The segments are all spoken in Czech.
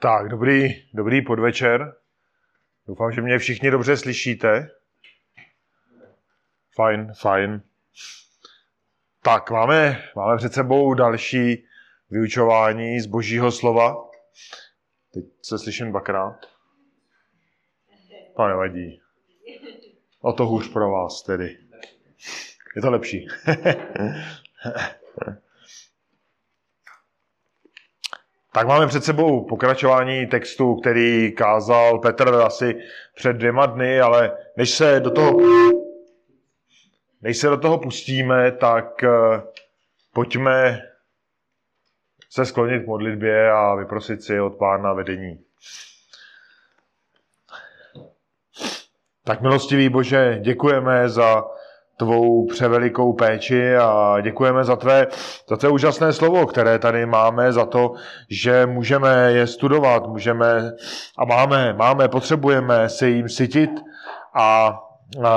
Tak, dobrý, dobrý podvečer. Doufám, že mě všichni dobře slyšíte. Fajn, fajn. Tak, máme, máme před sebou další vyučování z božího slova. Teď se slyším dvakrát. To nevadí. O to hůř pro vás tedy. Je to lepší. Tak máme před sebou pokračování textu, který kázal Petr asi před dvěma dny, ale než se do toho, než se do toho pustíme, tak eh, pojďme se sklonit k modlitbě a vyprosit si od Pána vedení. Tak milostivý Bože, děkujeme za tvou převelikou péči a děkujeme za tvé, za tvé úžasné slovo, které tady máme, za to, že můžeme je studovat, můžeme a máme, máme, potřebujeme se jim sytit a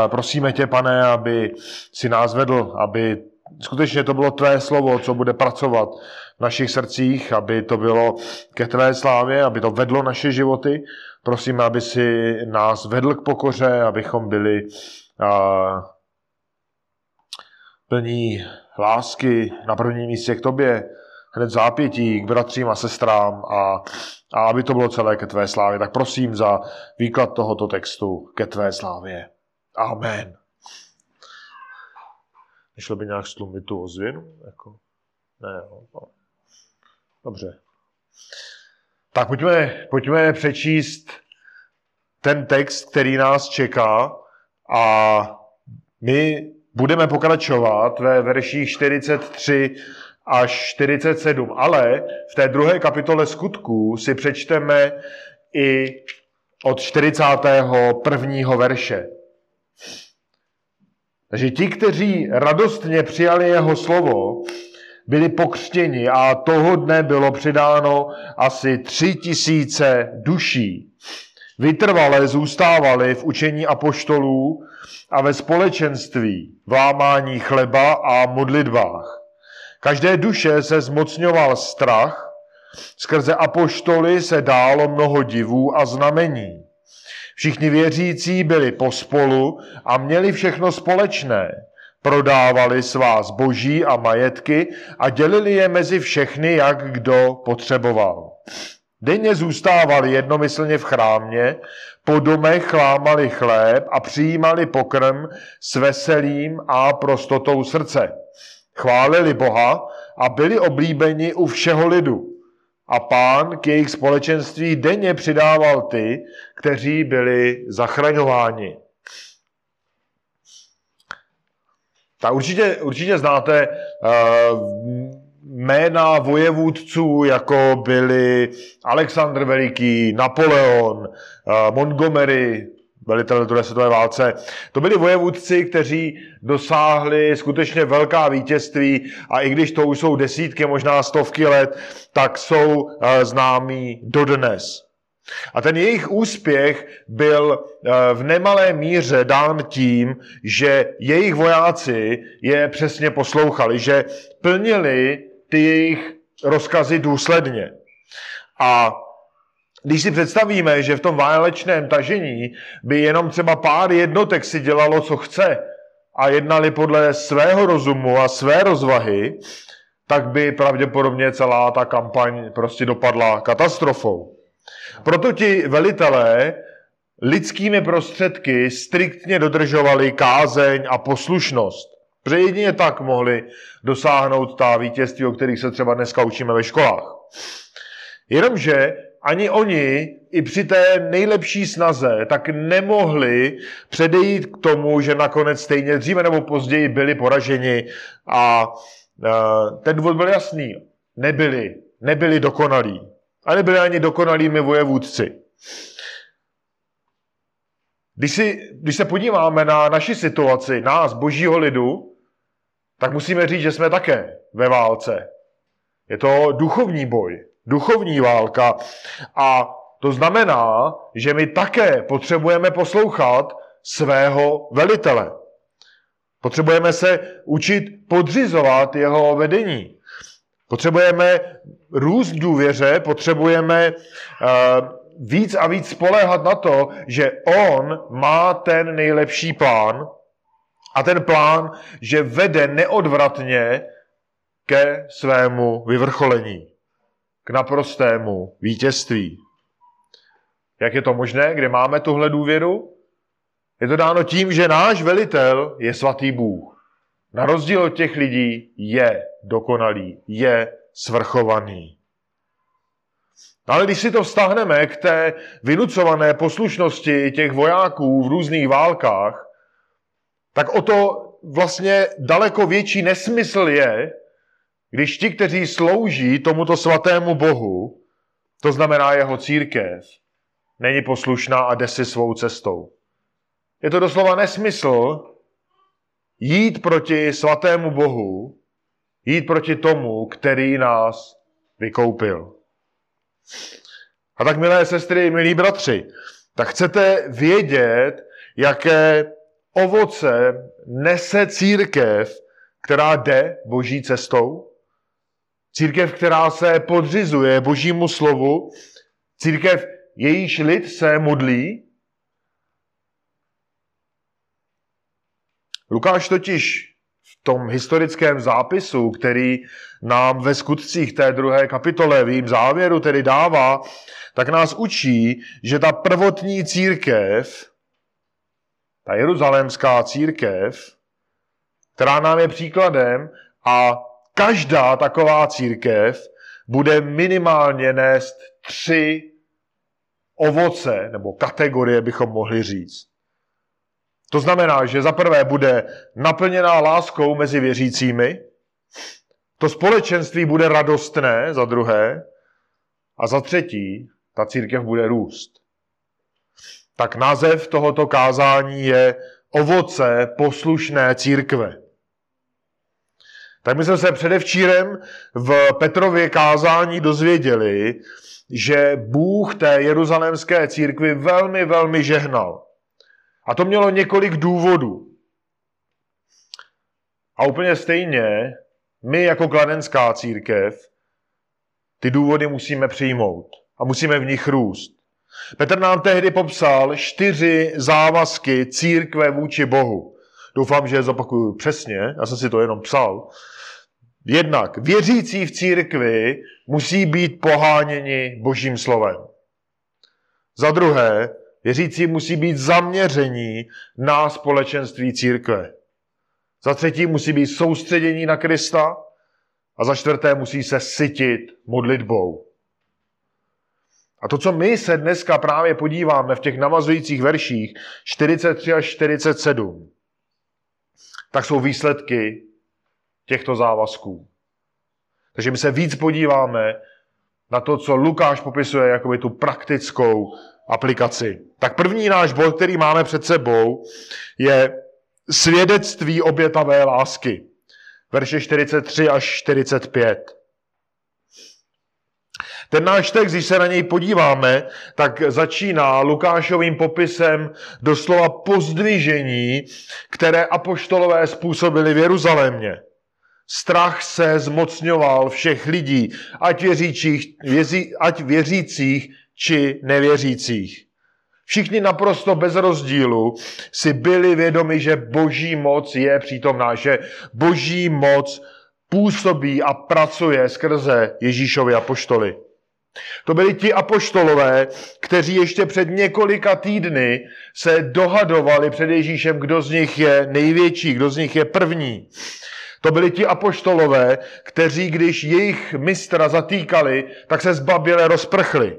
prosíme tě, pane, aby si nás vedl, aby skutečně to bylo tvé slovo, co bude pracovat v našich srdcích, aby to bylo ke tvé slávě, aby to vedlo naše životy. Prosíme, aby si nás vedl k pokoře, abychom byli plní lásky na prvním místě k tobě, hned zápětí k bratřím a sestrám a, a aby to bylo celé ke tvé slávě. Tak prosím za výklad tohoto textu ke tvé slávě. Amen. Nešlo by nějak stlumit tu ozvěnu? Jako? Ne, no, no. Dobře. Tak pojďme, pojďme přečíst ten text, který nás čeká a my budeme pokračovat ve verších 43 až 47, ale v té druhé kapitole skutků si přečteme i od 41. verše. Takže ti, kteří radostně přijali jeho slovo, byli pokřtěni a toho dne bylo přidáno asi tři tisíce duší. Vytrvalé zůstávali v učení apoštolů a ve společenství, v lámání chleba a modlitbách. Každé duše se zmocňoval strach, skrze apoštoly se dálo mnoho divů a znamení. Všichni věřící byli pospolu a měli všechno společné. Prodávali svá zboží a majetky a dělili je mezi všechny, jak kdo potřeboval. Denně zůstávali jednomyslně v chrámě, po domech chlámali chléb a přijímali pokrm s veselím a prostotou srdce. Chválili Boha a byli oblíbeni u všeho lidu. A pán k jejich společenství denně přidával ty, kteří byli zachraňováni. Tak určitě, určitě znáte uh, jména vojevůdců, jako byli Alexandr Veliký, Napoleon, eh, Montgomery, velitel druhé světové válce. To byli vojevůdci, kteří dosáhli skutečně velká vítězství a i když to už jsou desítky, možná stovky let, tak jsou eh, známí dodnes. A ten jejich úspěch byl eh, v nemalé míře dán tím, že jejich vojáci je přesně poslouchali, že plnili ty jejich rozkazy důsledně. A když si představíme, že v tom válečném tažení by jenom třeba pár jednotek si dělalo, co chce a jednali podle svého rozumu a své rozvahy, tak by pravděpodobně celá ta kampaň prostě dopadla katastrofou. Proto ti velitelé lidskými prostředky striktně dodržovali kázeň a poslušnost. Protože jedině tak mohli dosáhnout ta vítězství, o kterých se třeba dneska učíme ve školách. Jenomže ani oni i při té nejlepší snaze tak nemohli předejít k tomu, že nakonec stejně dříve nebo později byli poraženi a e, ten důvod byl jasný. Nebyli, nebyli dokonalí. A nebyli ani dokonalými vojevůdci. Když, si, když se podíváme na naši situaci, nás, božího lidu, tak musíme říct, že jsme také ve válce. Je to duchovní boj, duchovní válka a to znamená, že my také potřebujeme poslouchat svého velitele. Potřebujeme se učit podřizovat jeho vedení. Potřebujeme růst důvěře, potřebujeme uh, víc a víc spoléhat na to, že on má ten nejlepší plán a ten plán, že vede neodvratně ke svému vyvrcholení, k naprostému vítězství. Jak je to možné, kde máme tuhle důvěru? Je to dáno tím, že náš velitel je svatý Bůh. Na rozdíl od těch lidí je dokonalý, je svrchovaný. No ale když si to vztahneme k té vynucované poslušnosti těch vojáků v různých válkách, tak o to vlastně daleko větší nesmysl je, když ti, kteří slouží tomuto svatému Bohu, to znamená jeho církev, není poslušná a jde si svou cestou. Je to doslova nesmysl jít proti svatému Bohu, jít proti tomu, který nás vykoupil. A tak, milé sestry, milí bratři, tak chcete vědět, jaké ovoce nese církev, která jde boží cestou? Církev, která se podřizuje božímu slovu? Církev, jejíž lid se modlí? Lukáš totiž v tom historickém zápisu, který nám ve skutcích té druhé kapitole, v závěru tedy dává, tak nás učí, že ta prvotní církev, ta jeruzalémská církev, která nám je příkladem a každá taková církev bude minimálně nést tři ovoce, nebo kategorie bychom mohli říct. To znamená, že za prvé bude naplněná láskou mezi věřícími, to společenství bude radostné, za druhé, a za třetí, ta církev bude růst. Tak název tohoto kázání je Ovoce poslušné církve. Tak my jsme se předevčírem v Petrově kázání dozvěděli, že Bůh té jeruzalémské církvi velmi, velmi žehnal. A to mělo několik důvodů. A úplně stejně my jako kladenská církev ty důvody musíme přijmout a musíme v nich růst. Petr nám tehdy popsal čtyři závazky církve vůči Bohu. Doufám, že je zopakuju přesně, já jsem si to jenom psal. Jednak věřící v církvi musí být poháněni božím slovem. Za druhé, Věřící musí být zaměření na společenství církve. Za třetí musí být soustředění na Krista a za čtvrté musí se sytit modlitbou. A to, co my se dneska právě podíváme v těch navazujících verších 43 až 47, tak jsou výsledky těchto závazků. Takže my se víc podíváme na to, co Lukáš popisuje jako tu praktickou aplikaci. Tak první náš bod, který máme před sebou, je svědectví obětavé lásky. Verše 43 až 45. Ten náš text, když se na něj podíváme, tak začíná Lukášovým popisem doslova pozdvižení, které apoštolové způsobili v Jeruzalémě. Strach se zmocňoval všech lidí, ať věřících, věří, ať věřících či nevěřících. Všichni naprosto bez rozdílu si byli vědomi, že boží moc je přítomná, že boží moc působí a pracuje skrze Ježíšovi apoštoly. To byli ti apoštolové, kteří ještě před několika týdny se dohadovali před Ježíšem, kdo z nich je největší, kdo z nich je první. To byli ti apoštolové, kteří, když jejich mistra zatýkali, tak se zbaběle rozprchli.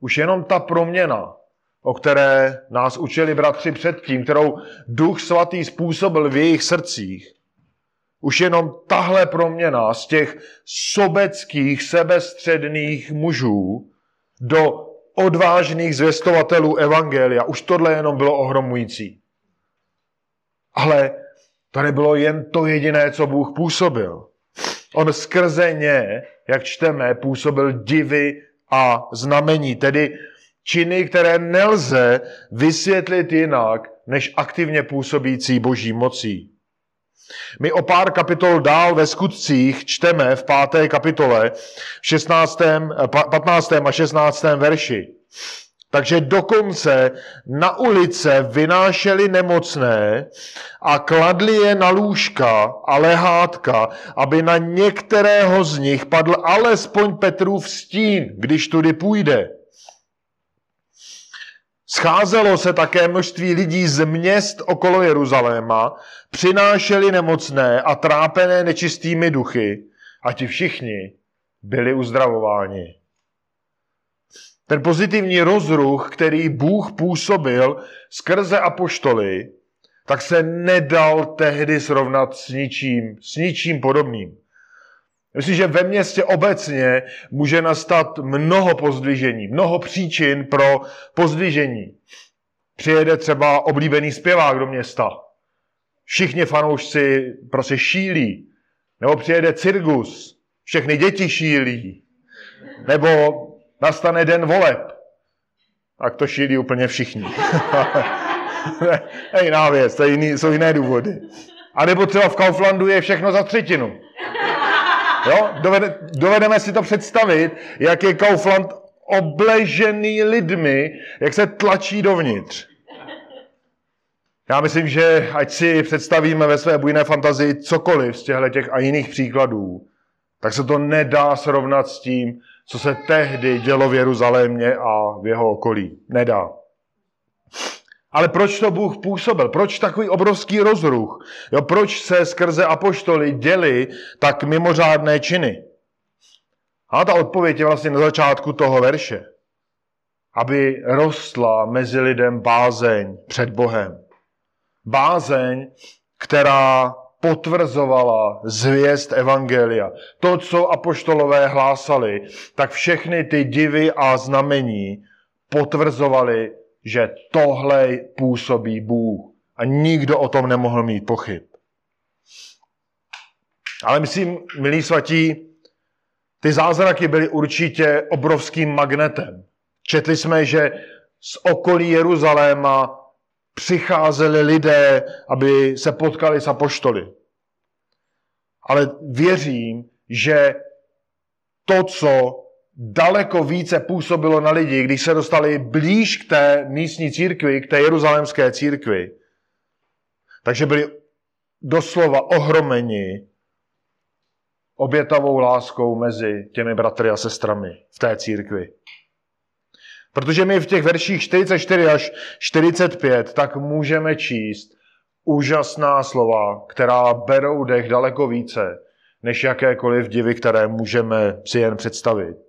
Už jenom ta proměna, o které nás učili bratři předtím, kterou Duch Svatý způsobil v jejich srdcích, už jenom tahle proměna z těch sobeckých, sebestředných mužů do odvážných zvěstovatelů Evangelia, už tohle jenom bylo ohromující. Ale to nebylo jen to jediné, co Bůh působil. On skrze ně, jak čteme, působil divy a znamení, tedy činy, které nelze vysvětlit jinak, než aktivně působící boží mocí. My o pár kapitol dál ve skutcích čteme v páté kapitole, v 16., 15. a 16. verši. Takže dokonce na ulice vynášeli nemocné a kladli je na lůžka a lehátka, aby na některého z nich padl alespoň Petrův stín, když tudy půjde. Scházelo se také množství lidí z měst okolo Jeruzaléma, přinášeli nemocné a trápené nečistými duchy a ti všichni byli uzdravováni. Ten pozitivní rozruch, který Bůh působil skrze apoštoly, tak se nedal tehdy srovnat s ničím, s ničím podobným. Myslím, že ve městě obecně může nastat mnoho pozdvižení, mnoho příčin pro pozdvižení. Přijede třeba oblíbený zpěvák do města. Všichni fanoušci prostě šílí. Nebo přijede cirkus. Všechny děti šílí. Nebo nastane den voleb. Tak to šílí úplně všichni. to je jiná věc, to je jiný, jsou jiné důvody. A nebo třeba v Kauflandu je všechno za třetinu. Jo? Dovede, dovedeme si to představit, jak je Kaufland obležený lidmi, jak se tlačí dovnitř. Já myslím, že ať si představíme ve své bujné fantazii cokoliv z těchto těch a jiných příkladů, tak se to nedá srovnat s tím, co se tehdy dělo v Jeruzalémě a v jeho okolí. Nedá. Ale proč to Bůh působil? Proč takový obrovský rozruch? Jo, proč se skrze apoštoly děli tak mimořádné činy? A ta odpověď je vlastně na začátku toho verše. Aby rostla mezi lidem bázeň před Bohem. Bázeň, která potvrzovala zvěst Evangelia. To, co apoštolové hlásali, tak všechny ty divy a znamení potvrzovali že tohle působí Bůh. A nikdo o tom nemohl mít pochyb. Ale myslím, milí svatí, ty zázraky byly určitě obrovským magnetem. Četli jsme, že z okolí Jeruzaléma přicházeli lidé, aby se potkali s apoštoly. Ale věřím, že to, co daleko více působilo na lidi, když se dostali blíž k té místní církvi, k té jeruzalémské církvi. Takže byli doslova ohromeni obětavou láskou mezi těmi bratry a sestrami v té církvi. Protože my v těch verších 44 až 45 tak můžeme číst úžasná slova, která berou dech daleko více, než jakékoliv divy, které můžeme si jen představit.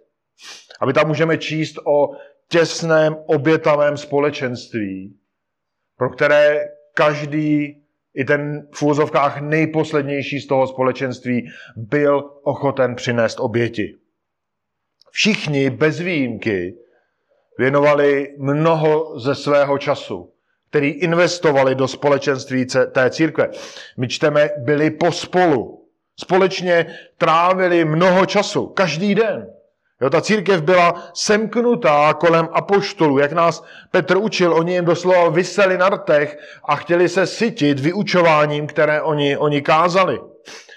A my tam můžeme číst o těsném obětavém společenství, pro které každý, i ten v úzovkách nejposlednější z toho společenství, byl ochoten přinést oběti. Všichni bez výjimky věnovali mnoho ze svého času, který investovali do společenství té církve. My čteme, byli pospolu. Společně trávili mnoho času, každý den. Jo, ta církev byla semknutá kolem apoštolů. Jak nás Petr učil, oni jim doslova vyseli na rtech a chtěli se sytit vyučováním, které oni, oni kázali.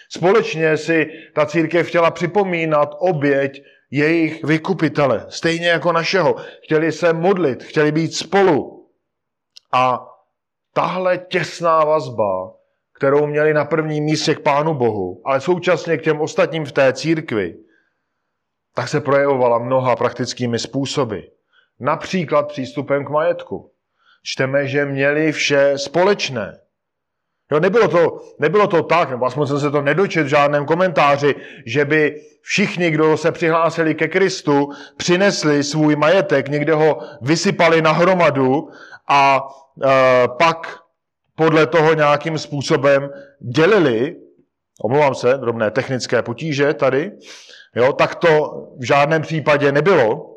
Společně si ta církev chtěla připomínat oběť jejich vykupitele, stejně jako našeho. Chtěli se modlit, chtěli být spolu. A tahle těsná vazba, kterou měli na prvním místě k Pánu Bohu, ale současně k těm ostatním v té církvi, tak se projevovala mnoha praktickými způsoby. Například přístupem k majetku. Čteme, že měli vše společné. Jo, nebylo, to, nebylo to tak, nebo aspoň jsem se to nedočet v žádném komentáři, že by všichni, kdo se přihlásili ke Kristu, přinesli svůj majetek, někde ho vysypali na hromadu a e, pak podle toho nějakým způsobem dělili, omlouvám se, drobné technické potíže tady, Jo, tak to v žádném případě nebylo.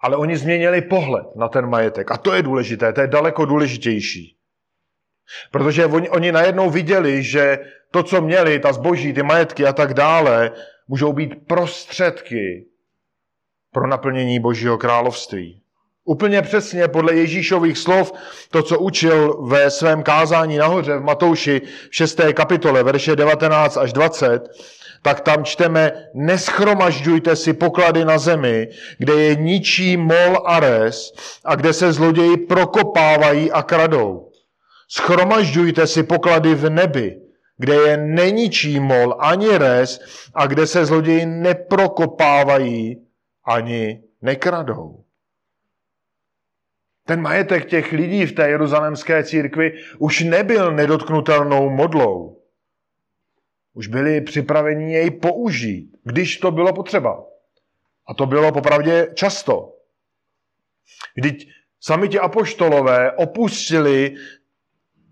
Ale oni změnili pohled na ten majetek. A to je důležité, to je daleko důležitější. Protože oni, oni najednou viděli, že to, co měli, ta zboží, ty majetky a tak dále, můžou být prostředky pro naplnění Božího království. Úplně přesně podle Ježíšových slov, to, co učil ve svém kázání nahoře v Matouši v 6. kapitole, verše 19 až 20, tak tam čteme, neschromažďujte si poklady na zemi, kde je ničí mol a res a kde se zloději prokopávají a kradou. Schromažďujte si poklady v nebi, kde je neničí mol ani res a kde se zloději neprokopávají ani nekradou. Ten majetek těch lidí v té jeruzalemské církvi už nebyl nedotknutelnou modlou. Už byli připraveni jej použít, když to bylo potřeba. A to bylo popravdě často. Vždyť sami ti apoštolové opustili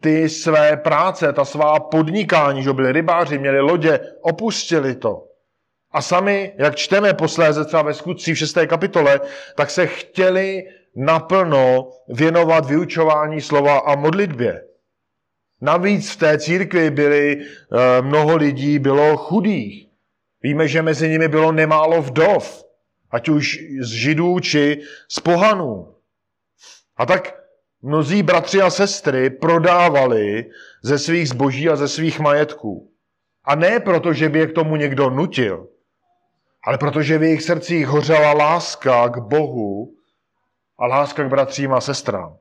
ty své práce, ta svá podnikání, že byli rybáři, měli lodě, opustili to. A sami, jak čteme posléze třeba ve skutci v 6. kapitole, tak se chtěli naplno věnovat vyučování slova a modlitbě. Navíc v té církvi byli, eh, mnoho lidí bylo chudých. Víme, že mezi nimi bylo nemálo vdov, ať už z židů či z pohanů. A tak mnozí bratři a sestry prodávali ze svých zboží a ze svých majetků. A ne proto, že by je k tomu někdo nutil, ale protože v jejich srdcích hořela láska k Bohu a láska k bratřím a sestrám.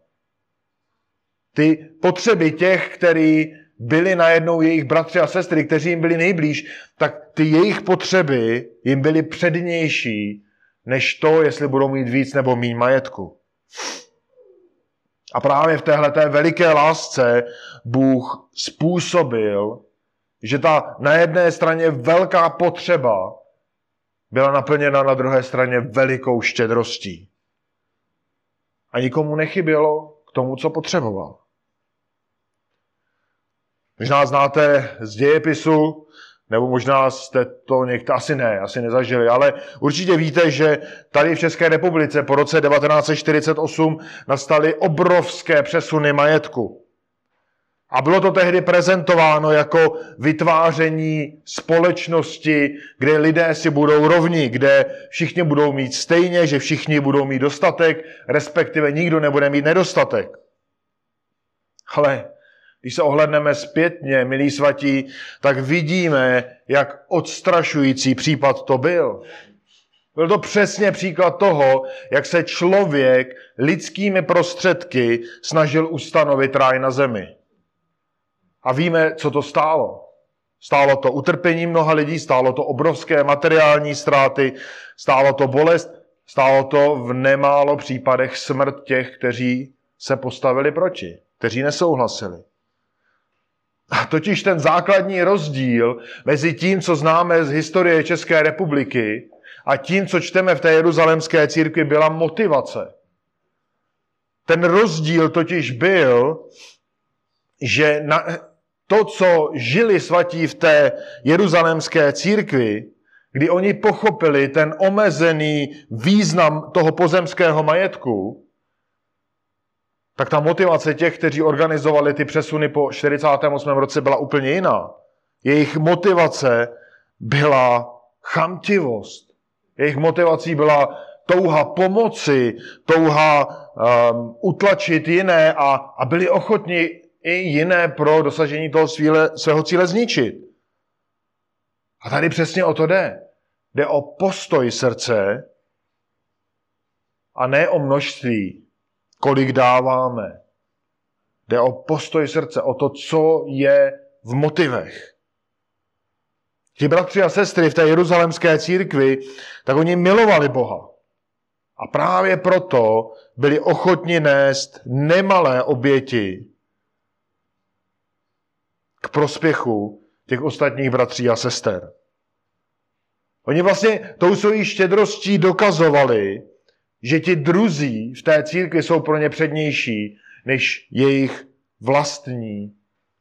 Ty potřeby těch, kteří byli najednou jejich bratři a sestry, kteří jim byli nejblíž, tak ty jejich potřeby jim byly přednější, než to, jestli budou mít víc nebo méně majetku. A právě v téhle té veliké lásce Bůh způsobil, že ta na jedné straně velká potřeba byla naplněna na druhé straně velikou štědrostí. A nikomu nechybělo k tomu, co potřeboval. Možná znáte z dějepisu, nebo možná jste to někdo, asi ne, asi nezažili, ale určitě víte, že tady v České republice po roce 1948 nastaly obrovské přesuny majetku. A bylo to tehdy prezentováno jako vytváření společnosti, kde lidé si budou rovni, kde všichni budou mít stejně, že všichni budou mít dostatek, respektive nikdo nebude mít nedostatek. Ale když se ohledneme zpětně, milí svatí, tak vidíme, jak odstrašující případ to byl. Byl to přesně příklad toho, jak se člověk lidskými prostředky snažil ustanovit ráj na zemi. A víme, co to stálo. Stálo to utrpení mnoha lidí, stálo to obrovské materiální ztráty, stálo to bolest, stálo to v nemálo případech smrt těch, kteří se postavili proti, kteří nesouhlasili. A totiž ten základní rozdíl mezi tím, co známe z historie České republiky a tím, co čteme v té jeruzalemské církvi, byla motivace. Ten rozdíl totiž byl, že na, to, co žili svatí v té jeruzalemské církvi, kdy oni pochopili ten omezený význam toho pozemského majetku, tak ta motivace těch, kteří organizovali ty přesuny po 48. roce, byla úplně jiná. Jejich motivace byla chamtivost. Jejich motivací byla touha pomoci, touha um, utlačit jiné a, a byli ochotni i jiné pro dosažení toho svíle, svého cíle zničit. A tady přesně o to jde. Jde o postoj srdce a ne o množství, kolik dáváme. Jde o postoj srdce, o to, co je v motivech. Ti bratři a sestry v té jeruzalemské církvi, tak oni milovali Boha. A právě proto byli ochotni nést nemalé oběti k prospěchu těch ostatních bratří a sester. Oni vlastně tou svojí štědrostí dokazovali, že ti druzí v té církvi jsou pro ně přednější než jejich vlastní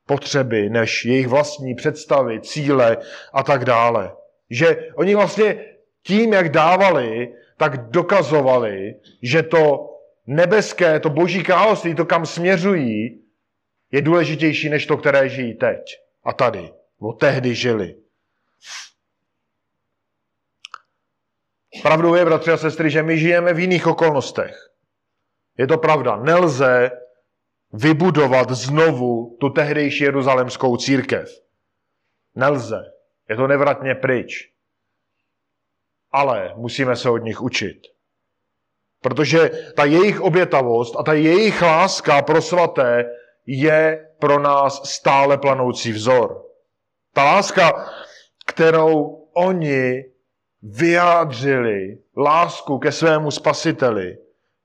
potřeby, než jejich vlastní představy, cíle a tak dále. Že oni vlastně tím, jak dávali, tak dokazovali, že to nebeské, to boží království, to kam směřují, je důležitější než to, které žijí teď a tady, nebo tehdy žili. Pravdou je, bratři a sestry, že my žijeme v jiných okolnostech. Je to pravda, nelze vybudovat znovu tu tehdejší jeruzalemskou církev. Nelze. Je to nevratně pryč. Ale musíme se od nich učit. Protože ta jejich obětavost a ta jejich láska pro svaté je pro nás stále planoucí vzor. Ta láska, kterou oni vyjádřili, lásku ke svému spasiteli,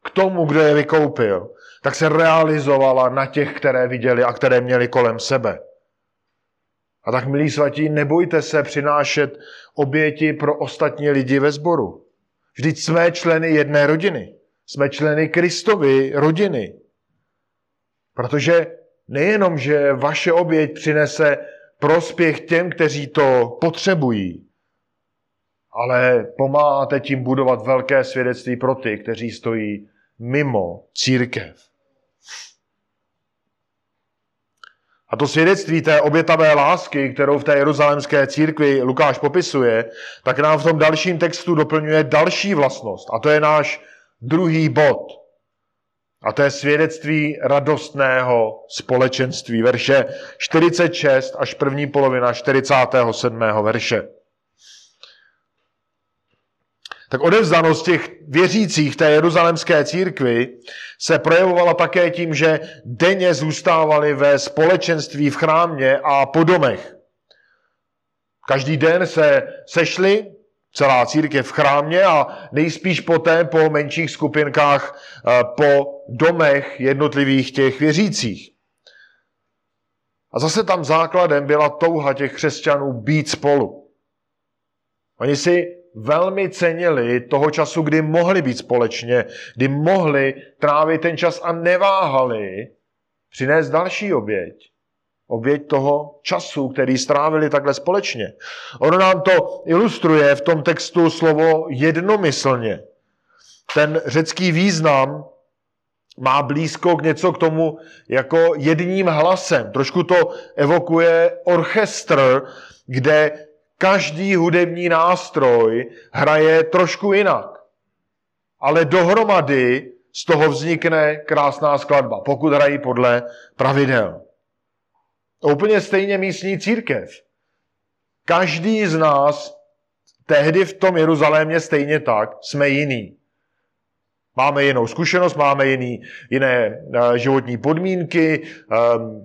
k tomu, kdo je vykoupil, tak se realizovala na těch, které viděli a které měli kolem sebe. A tak, milí svatí, nebojte se přinášet oběti pro ostatní lidi ve sboru. Vždyť jsme členy jedné rodiny. Jsme členy Kristovy rodiny. Protože nejenom, že vaše oběť přinese prospěch těm, kteří to potřebují, ale pomáháte tím budovat velké svědectví pro ty, kteří stojí mimo církev. A to svědectví té obětavé lásky, kterou v té jeruzalémské církvi Lukáš popisuje, tak nám v tom dalším textu doplňuje další vlastnost. A to je náš druhý bod. A to je svědectví radostného společenství. Verše 46 až první polovina 47. verše. Tak odevzdanost těch věřících té jeruzalemské církvi se projevovala také tím, že denně zůstávali ve společenství v chrámě a po domech. Každý den se sešli, celá církev v chrámě a nejspíš poté po menších skupinkách eh, po domech jednotlivých těch věřících. A zase tam základem byla touha těch křesťanů být spolu. Oni si velmi cenili toho času, kdy mohli být společně, kdy mohli trávit ten čas a neváhali přinést další oběť. Oběť toho času, který strávili takhle společně. Ono nám to ilustruje v tom textu slovo jednomyslně. Ten řecký význam má blízko k něco k tomu jako jedním hlasem. Trošku to evokuje orchestr, kde každý hudební nástroj hraje trošku jinak. Ale dohromady z toho vznikne krásná skladba, pokud hrají podle pravidel. Úplně stejně místní církev. Každý z nás tehdy v tom Jeruzalémě stejně tak jsme jiný. Máme jinou zkušenost, máme jiný, jiné uh, životní podmínky. Um,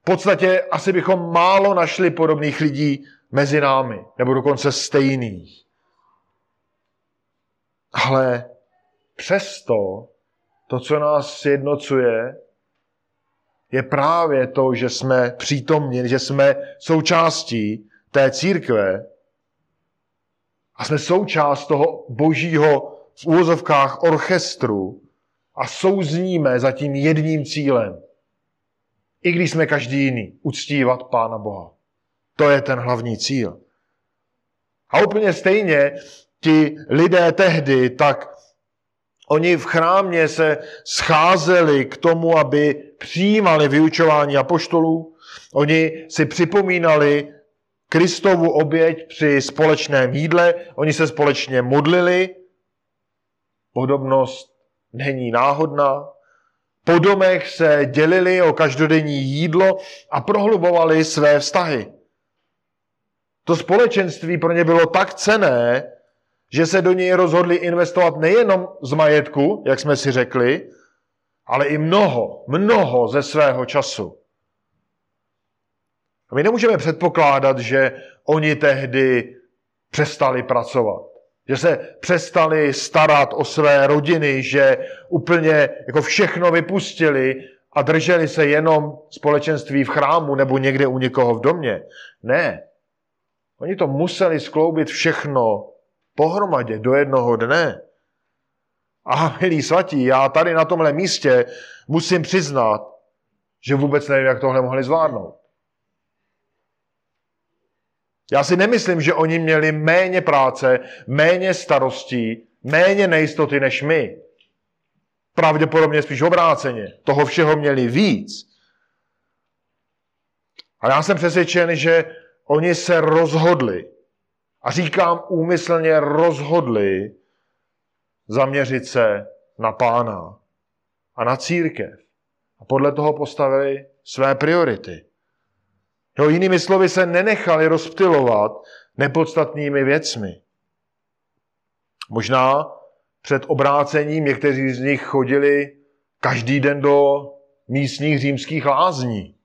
v podstatě asi bychom málo našli podobných lidí mezi námi, nebo dokonce stejných. Ale přesto to, co nás sjednocuje, je právě to, že jsme přítomní, že jsme součástí té církve a jsme součást toho božího v úvozovkách orchestru a souzníme za tím jedním cílem. I když jsme každý jiný, uctívat Pána Boha. To je ten hlavní cíl. A úplně stejně ti lidé tehdy, tak oni v chrámě se scházeli k tomu, aby přijímali vyučování apoštolů. Oni si připomínali Kristovu oběť při společném jídle. Oni se společně modlili. Podobnost není náhodná. Po domech se dělili o každodenní jídlo a prohlubovali své vztahy. To společenství pro ně bylo tak cené, že se do něj rozhodli investovat nejenom z majetku, jak jsme si řekli, ale i mnoho, mnoho ze svého času. A my nemůžeme předpokládat, že oni tehdy přestali pracovat. Že se přestali starat o své rodiny, že úplně jako všechno vypustili a drželi se jenom společenství v chrámu nebo někde u někoho v domě. Ne. Oni to museli skloubit všechno pohromadě do jednoho dne. A milí svatí, já tady na tomhle místě musím přiznat, že vůbec nevím, jak tohle mohli zvládnout. Já si nemyslím, že oni měli méně práce, méně starostí, méně nejistoty než my. Pravděpodobně spíš obráceně. Toho všeho měli víc. A já jsem přesvědčen, že Oni se rozhodli, a říkám úmyslně rozhodli, zaměřit se na pána. a na církev. A podle toho postavili své priority. Jo, jinými slovy se nenechali rozptilovat nepodstatnými věcmi. Možná před obrácením někteří z nich chodili každý den do místních římských lázní.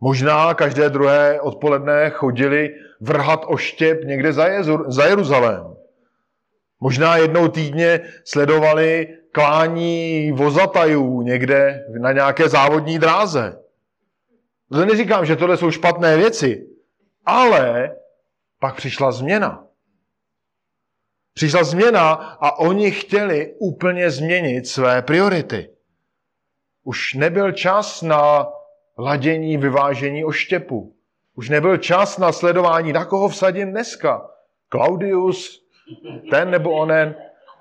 Možná každé druhé odpoledne chodili vrhat oštěp někde za, Jezu, za Jeruzalém. Možná jednou týdně sledovali klání vozatajů někde na nějaké závodní dráze. To neříkám, že tohle jsou špatné věci, ale pak přišla změna. Přišla změna a oni chtěli úplně změnit své priority. Už nebyl čas na ladění, vyvážení oštěpu. Už nebyl čas na sledování, na koho vsadím dneska. Claudius, ten nebo onen.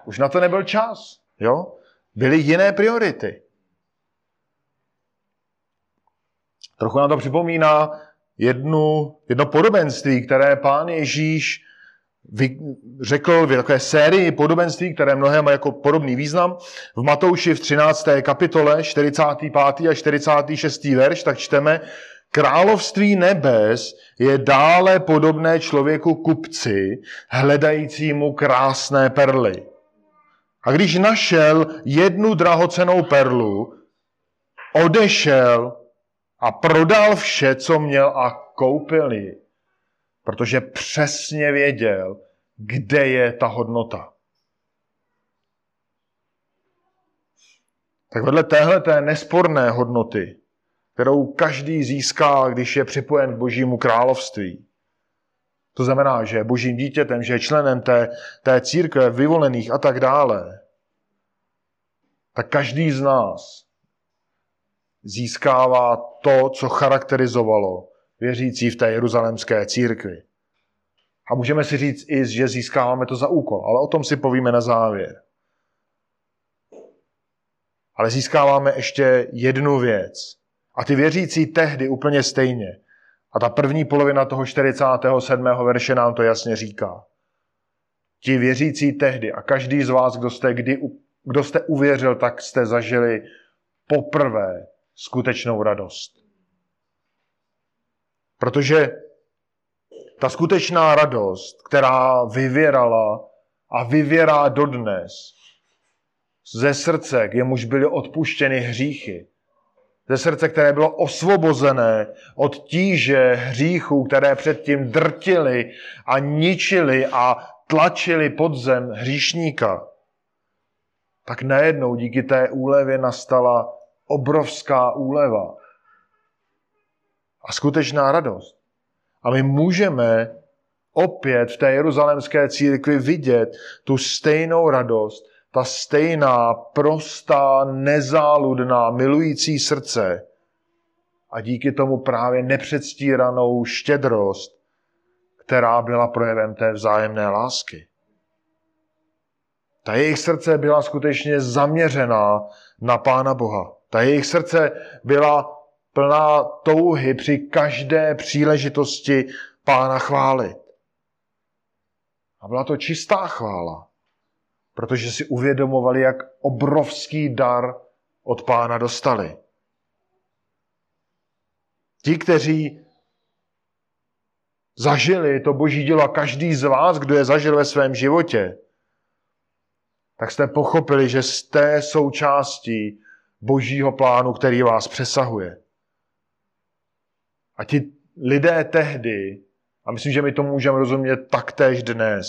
Už na to nebyl čas. Jo? Byly jiné priority. Trochu nám to připomíná jednu, jedno podobenství, které pán Ježíš vy, řekl v takové sérii podobenství, které mnohé mají jako podobný význam. V Matouši v 13. kapitole 45. a 46. verš, tak čteme, Království nebes je dále podobné člověku kupci, hledajícímu krásné perly. A když našel jednu drahocenou perlu, odešel a prodal vše, co měl a koupil ji. Protože přesně věděl, kde je ta hodnota. Tak vedle téhle té nesporné hodnoty, kterou každý získá, když je připojen k božímu království, to znamená, že je božím dítětem, že je členem té, té církve vyvolených a tak dále, tak každý z nás získává to, co charakterizovalo věřící v té jeruzalémské církvi. A můžeme si říct i, že získáváme to za úkol, ale o tom si povíme na závěr. Ale získáváme ještě jednu věc. A ty věřící tehdy úplně stejně. A ta první polovina toho 47. verše nám to jasně říká. Ti věřící tehdy a každý z vás, kdo jste, kdy, kdo jste uvěřil, tak jste zažili poprvé skutečnou radost. Protože ta skutečná radost, která vyvěrala a vyvěrá dodnes ze srdce, k jemuž byly odpuštěny hříchy, ze srdce, které bylo osvobozené od tíže hříchů, které předtím drtili a ničili a tlačili pod zem hříšníka, tak najednou díky té úlevě nastala obrovská úleva a skutečná radost. A my můžeme opět v té jeruzalémské církvi vidět tu stejnou radost, ta stejná, prostá, nezáludná, milující srdce a díky tomu právě nepředstíranou štědrost, která byla projevem té vzájemné lásky. Ta jejich srdce byla skutečně zaměřená na Pána Boha. Ta jejich srdce byla plná touhy při každé příležitosti Pána chválit. A byla to čistá chvála, protože si uvědomovali, jak obrovský dar od Pána dostali. Ti, kteří zažili to boží dílo a každý z vás, kdo je zažil ve svém životě, tak jste pochopili, že jste součástí božího plánu, který vás přesahuje. A ti lidé tehdy, a myslím, že my to můžeme rozumět taktéž dnes,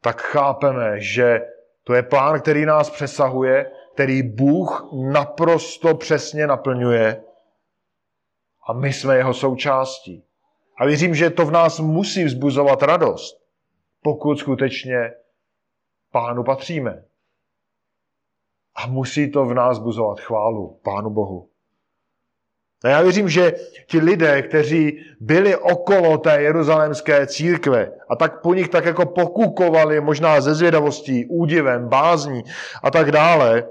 tak chápeme, že to je plán, který nás přesahuje, který Bůh naprosto přesně naplňuje a my jsme jeho součástí. A věřím, že to v nás musí vzbuzovat radost, pokud skutečně pánu patříme. A musí to v nás buzovat chválu Pánu Bohu. A já věřím, že ti lidé, kteří byli okolo té jeruzalémské církve a tak po nich tak jako pokukovali, možná ze zvědavostí, údivem, bázní a tak dále,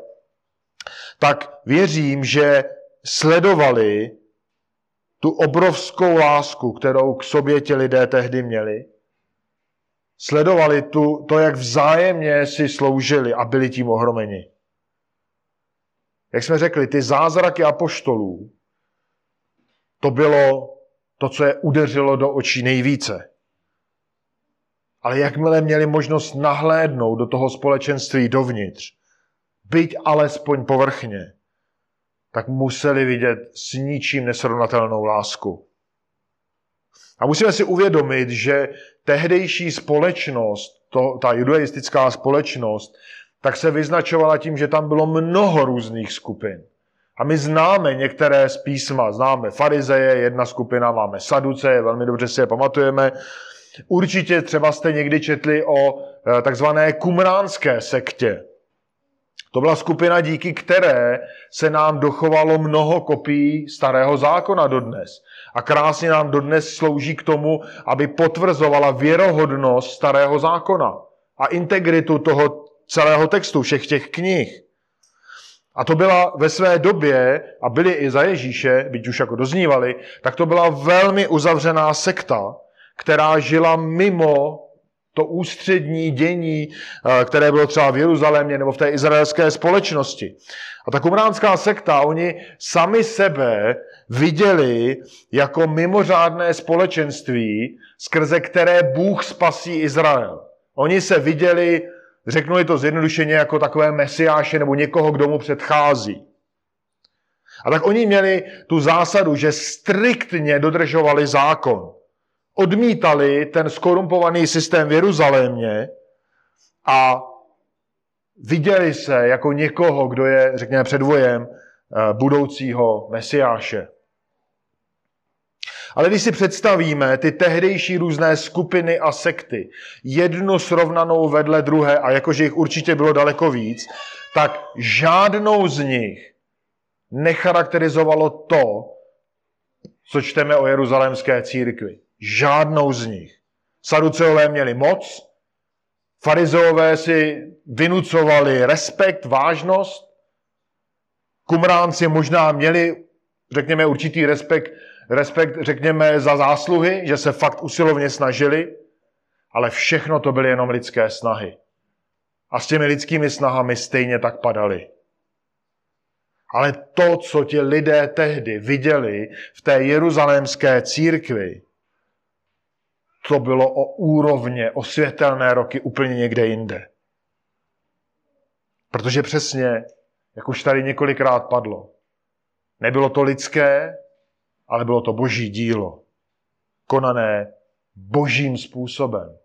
tak věřím, že sledovali tu obrovskou lásku, kterou k sobě ti lidé tehdy měli. Sledovali tu, to, jak vzájemně si sloužili a byli tím ohromeni. jak jsme řekli, ty zázraky apoštolů, to bylo to, co je udeřilo do očí nejvíce. Ale jakmile měli možnost nahlédnout do toho společenství dovnitř, byť alespoň povrchně, tak museli vidět s ničím nesrovnatelnou lásku. A musíme si uvědomit, že tehdejší společnost, to, ta judaistická společnost, tak se vyznačovala tím, že tam bylo mnoho různých skupin. A my známe některé z písma. Známe farizeje, jedna skupina, máme saduce, velmi dobře si je pamatujeme. Určitě třeba jste někdy četli o eh, takzvané kumránské sektě. To byla skupina, díky které se nám dochovalo mnoho kopií starého zákona dodnes. A krásně nám dodnes slouží k tomu, aby potvrzovala věrohodnost starého zákona a integritu toho celého textu, všech těch knih. A to byla ve své době, a byli i za Ježíše, byť už jako doznívali, tak to byla velmi uzavřená sekta, která žila mimo to ústřední dění, eh, které bylo třeba v Jeruzalémě nebo v té izraelské společnosti. A ta kumránská sekta, oni sami sebe viděli jako mimořádné společenství, skrze které Bůh spasí Izrael. Oni se viděli, řeknu to zjednodušeně, jako takové mesiáše nebo někoho, kdo mu předchází. A tak oni měli tu zásadu, že striktně dodržovali zákon odmítali ten skorumpovaný systém v Jeruzalémě a viděli se jako někoho, kdo je, řekněme, předvojem eh, budoucího mesiáše. Ale když si představíme ty tehdejší různé skupiny a sekty, jednu srovnanou vedle druhé, a jakože jich určitě bylo daleko víc, tak žádnou z nich necharakterizovalo to, co čteme o jeruzalémské církvi. Žádnou z nich. Saduceové měli moc, farizeové si vynucovali respekt, vážnost, kumránci možná měli, řekněme, určitý respekt, respekt, řekněme, za zásluhy, že se fakt usilovně snažili, ale všechno to byly jenom lidské snahy. A s těmi lidskými snahami stejně tak padali. Ale to, co ti lidé tehdy viděli v té jeruzalémské církvi, to bylo o úrovně, o světelné roky úplně někde jinde. Protože přesně, jak už tady několikrát padlo, nebylo to lidské, ale bylo to boží dílo. Konané božím způsobem.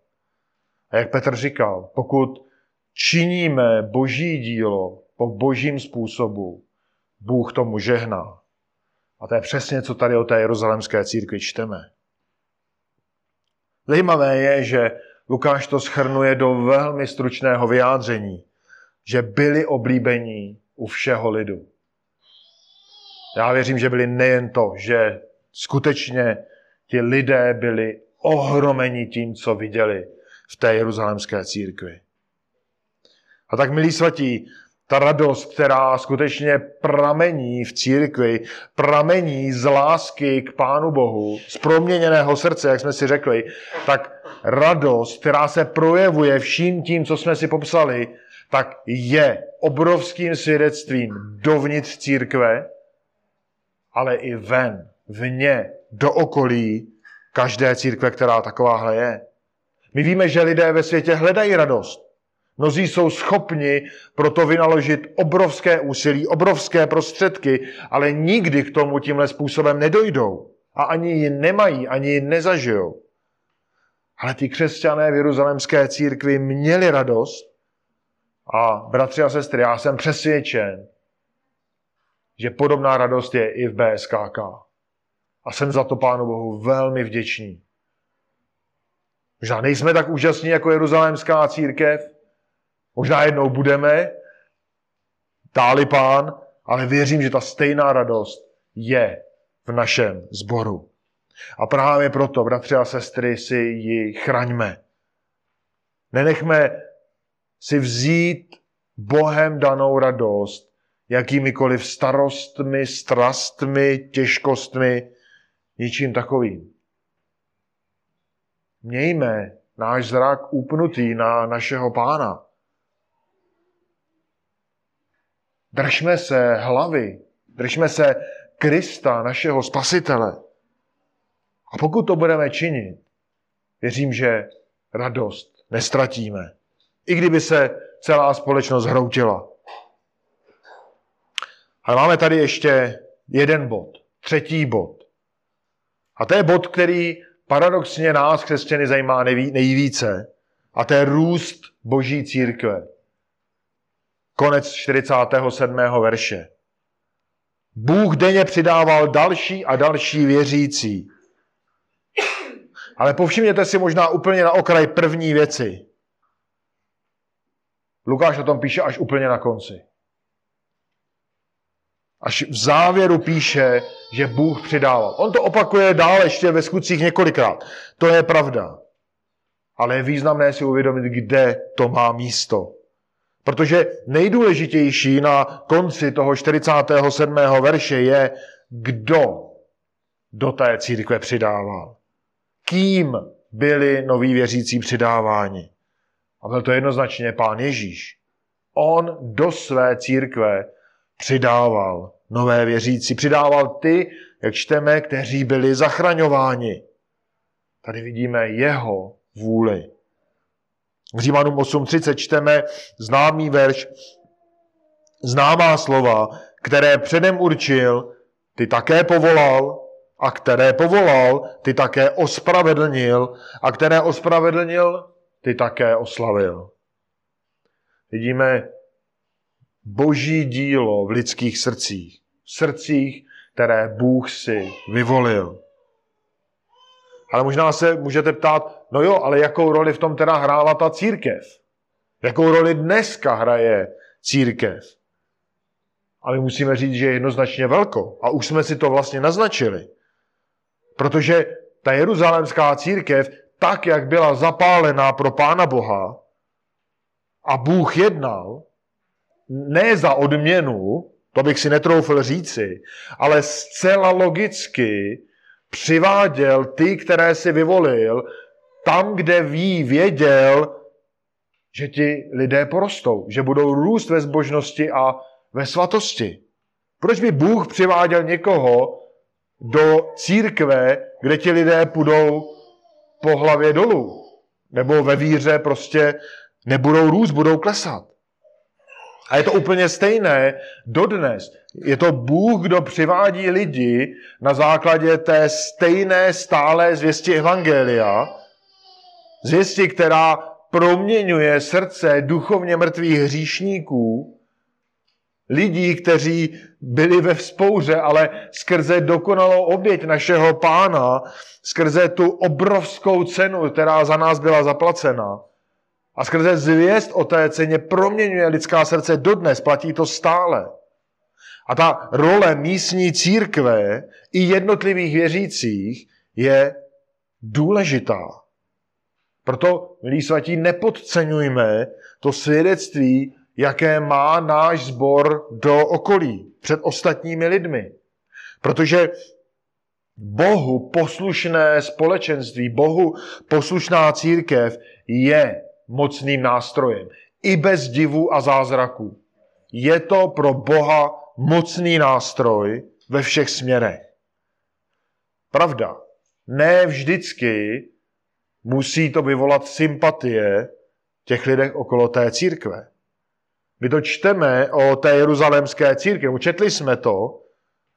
A jak Petr říkal, pokud činíme boží dílo po božím způsobu, Bůh tomu žehná. A to je přesně, co tady o té jeruzalemské církvi čteme. Zajímavé je, že Lukáš to schrnuje do velmi stručného vyjádření, že byli oblíbení u všeho lidu. Já věřím, že byli nejen to, že skutečně ti lidé byli ohromeni tím, co viděli v té jeruzalemské církvi. A tak, milí svatí, ta radost, která skutečně pramení v církvi, pramení z lásky k Pánu Bohu, z proměněného srdce, jak jsme si řekli, tak radost, která se projevuje vším tím, co jsme si popsali, tak je obrovským svědectvím dovnitř církve, ale i ven, vně, do okolí každé církve, která takováhle je. My víme, že lidé ve světě hledají radost. Mnozí jsou schopni proto vynaložit obrovské úsilí, obrovské prostředky, ale nikdy k tomu tímhle způsobem nedojdou. A ani ji nemají, ani ji nezažijou. Ale ty křesťané v Jeruzalemské církvi měli radost a bratři a sestry, já jsem přesvědčen, že podobná radost je i v BSKK. A jsem za to Pánu Bohu velmi vděčný. Možná nejsme tak úžasní jako Jeruzalémská církev, Možná jednou budeme, dáli pán, ale věřím, že ta stejná radost je v našem sboru. A právě proto, bratři a sestry, si ji chraňme. Nenechme si vzít Bohem danou radost jakýmikoliv starostmi, strastmi, těžkostmi, ničím takovým. Mějme náš zrak upnutý na našeho pána. Držme se hlavy, držme se Krista, našeho spasitele. A pokud to budeme činit, věřím, že radost nestratíme. I kdyby se celá společnost hroutila. Ale máme tady ještě jeden bod, třetí bod. A to je bod, který paradoxně nás, křesťany, zajímá nejvíce. A to je růst boží církve. Konec 47. verše. Bůh denně přidával další a další věřící. Ale povšimněte si možná úplně na okraj první věci. Lukáš o tom píše až úplně na konci. Až v závěru píše, že Bůh přidával. On to opakuje dál ještě ve skutcích několikrát. To je pravda. Ale je významné si uvědomit, kde to má místo. Protože nejdůležitější na konci toho 47. verše je, kdo do té církve přidával. Kým byli noví věřící přidáváni. A byl to jednoznačně pán Ježíš. On do své církve přidával nové věřící. Přidával ty, jak čteme, kteří byli zachraňováni. Tady vidíme jeho vůli. V Římanům 8.30 čteme známý verš, známá slova, které předem určil, ty také povolal, a které povolal, ty také ospravedlnil, a které ospravedlnil, ty také oslavil. Vidíme boží dílo v lidských srdcích. V srdcích, které Bůh si vyvolil. Ale možná se můžete ptát, no jo, ale jakou roli v tom teda hrála ta církev? Jakou roli dneska hraje církev? A my musíme říct, že je jednoznačně velkou. A už jsme si to vlastně naznačili. Protože ta jeruzalémská církev, tak jak byla zapálená pro Pána Boha a Bůh jednal, ne za odměnu, to bych si netroufl říci, ale zcela logicky přiváděl ty, které si vyvolil, tam, kde ví, věděl, že ti lidé porostou, že budou růst ve zbožnosti a ve svatosti. Proč by Bůh přiváděl někoho do církve, kde ti lidé půjdou po hlavě dolů? Nebo ve víře prostě nebudou růst, budou klesat. A je to úplně stejné dodnes. Je to Bůh, kdo přivádí lidi na základě té stejné stálé zvěsti Evangelia, zvěsti, která proměňuje srdce duchovně mrtvých hříšníků, lidí, kteří byli ve vzpouře, ale skrze dokonalou oběť našeho pána, skrze tu obrovskou cenu, která za nás byla zaplacena, a skrze zvěst o té ceně proměňuje lidská srdce dodnes, platí to stále. A ta role místní církve i jednotlivých věřících je důležitá. Proto, milí svatí, nepodceňujme to svědectví, jaké má náš sbor do okolí, před ostatními lidmi. Protože Bohu poslušné společenství, Bohu poslušná církev je mocným nástrojem. I bez divů a zázraků. Je to pro Boha mocný nástroj ve všech směrech. Pravda, ne vždycky musí to vyvolat sympatie těch lidech okolo té církve. My to čteme o té jeruzalémské církvi, četli jsme to,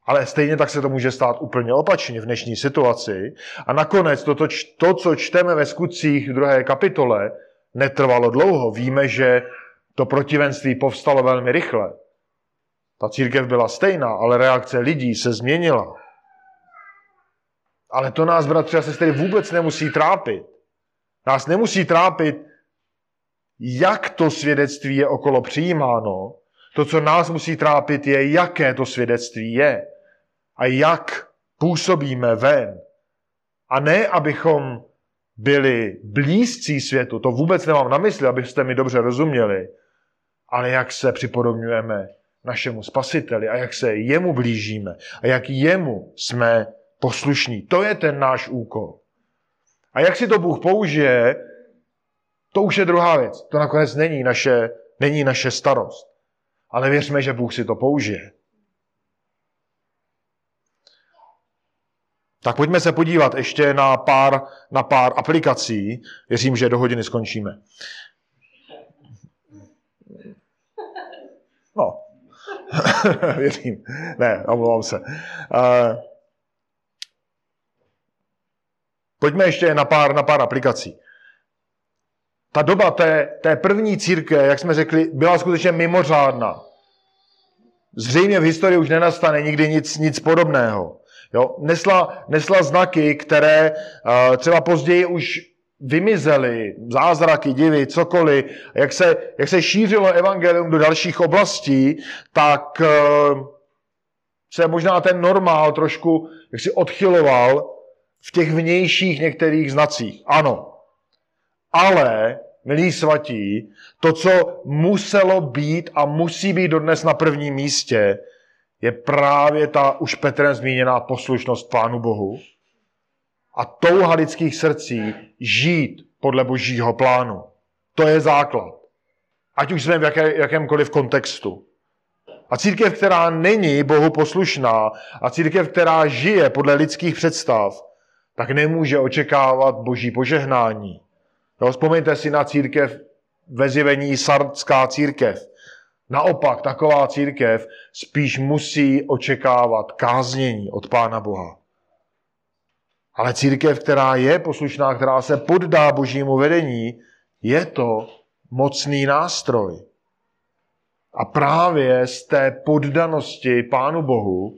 ale stejně tak se to může stát úplně opačně v dnešní situaci. A nakonec to, to co čteme ve skutcích v druhé kapitole, netrvalo dlouho. Víme, že to protivenství povstalo velmi rychle. Ta církev byla stejná, ale reakce lidí se změnila. Ale to nás, bratři a sestry, vůbec nemusí trápit. Nás nemusí trápit, jak to svědectví je okolo přijímáno. To, co nás musí trápit, je, jaké to svědectví je. A jak působíme ven. A ne, abychom byli blízcí světu, to vůbec nemám na mysli, abyste mi dobře rozuměli, ale jak se připodobňujeme našemu spasiteli a jak se jemu blížíme a jak jemu jsme poslušní. To je ten náš úkol. A jak si to Bůh použije, to už je druhá věc. To nakonec není naše, není naše starost. ale věřme, že Bůh si to použije. Tak pojďme se podívat ještě na pár, na pár aplikací. Věřím, že do hodiny skončíme. No, věřím. Ne, omlouvám se. Uh, pojďme ještě na pár, na pár aplikací. Ta doba té, té první církve, jak jsme řekli, byla skutečně mimořádná. Zřejmě v historii už nenastane nikdy nic, nic podobného. Jo? Nesla, nesla znaky, které uh, třeba později už vymizely, zázraky, divy, cokoliv, jak se, jak se šířilo evangelium do dalších oblastí, tak uh, se možná ten normál trošku jak si odchyloval v těch vnějších některých znacích. Ano. Ale, milí svatí, to, co muselo být a musí být dodnes na prvním místě, je právě ta už Petrem zmíněná poslušnost Pánu Bohu a touha lidských srdcí žít podle božího plánu. To je základ. Ať už jsme v jaké, jakémkoliv kontextu. A církev, která není Bohu poslušná a církev, která žije podle lidských představ, tak nemůže očekávat boží požehnání. No, vzpomeňte si na církev ve zjevení Sardská církev. Naopak, taková církev spíš musí očekávat káznění od Pána Boha. Ale církev, která je poslušná, která se poddá božímu vedení, je to mocný nástroj. A právě z té poddanosti Pánu Bohu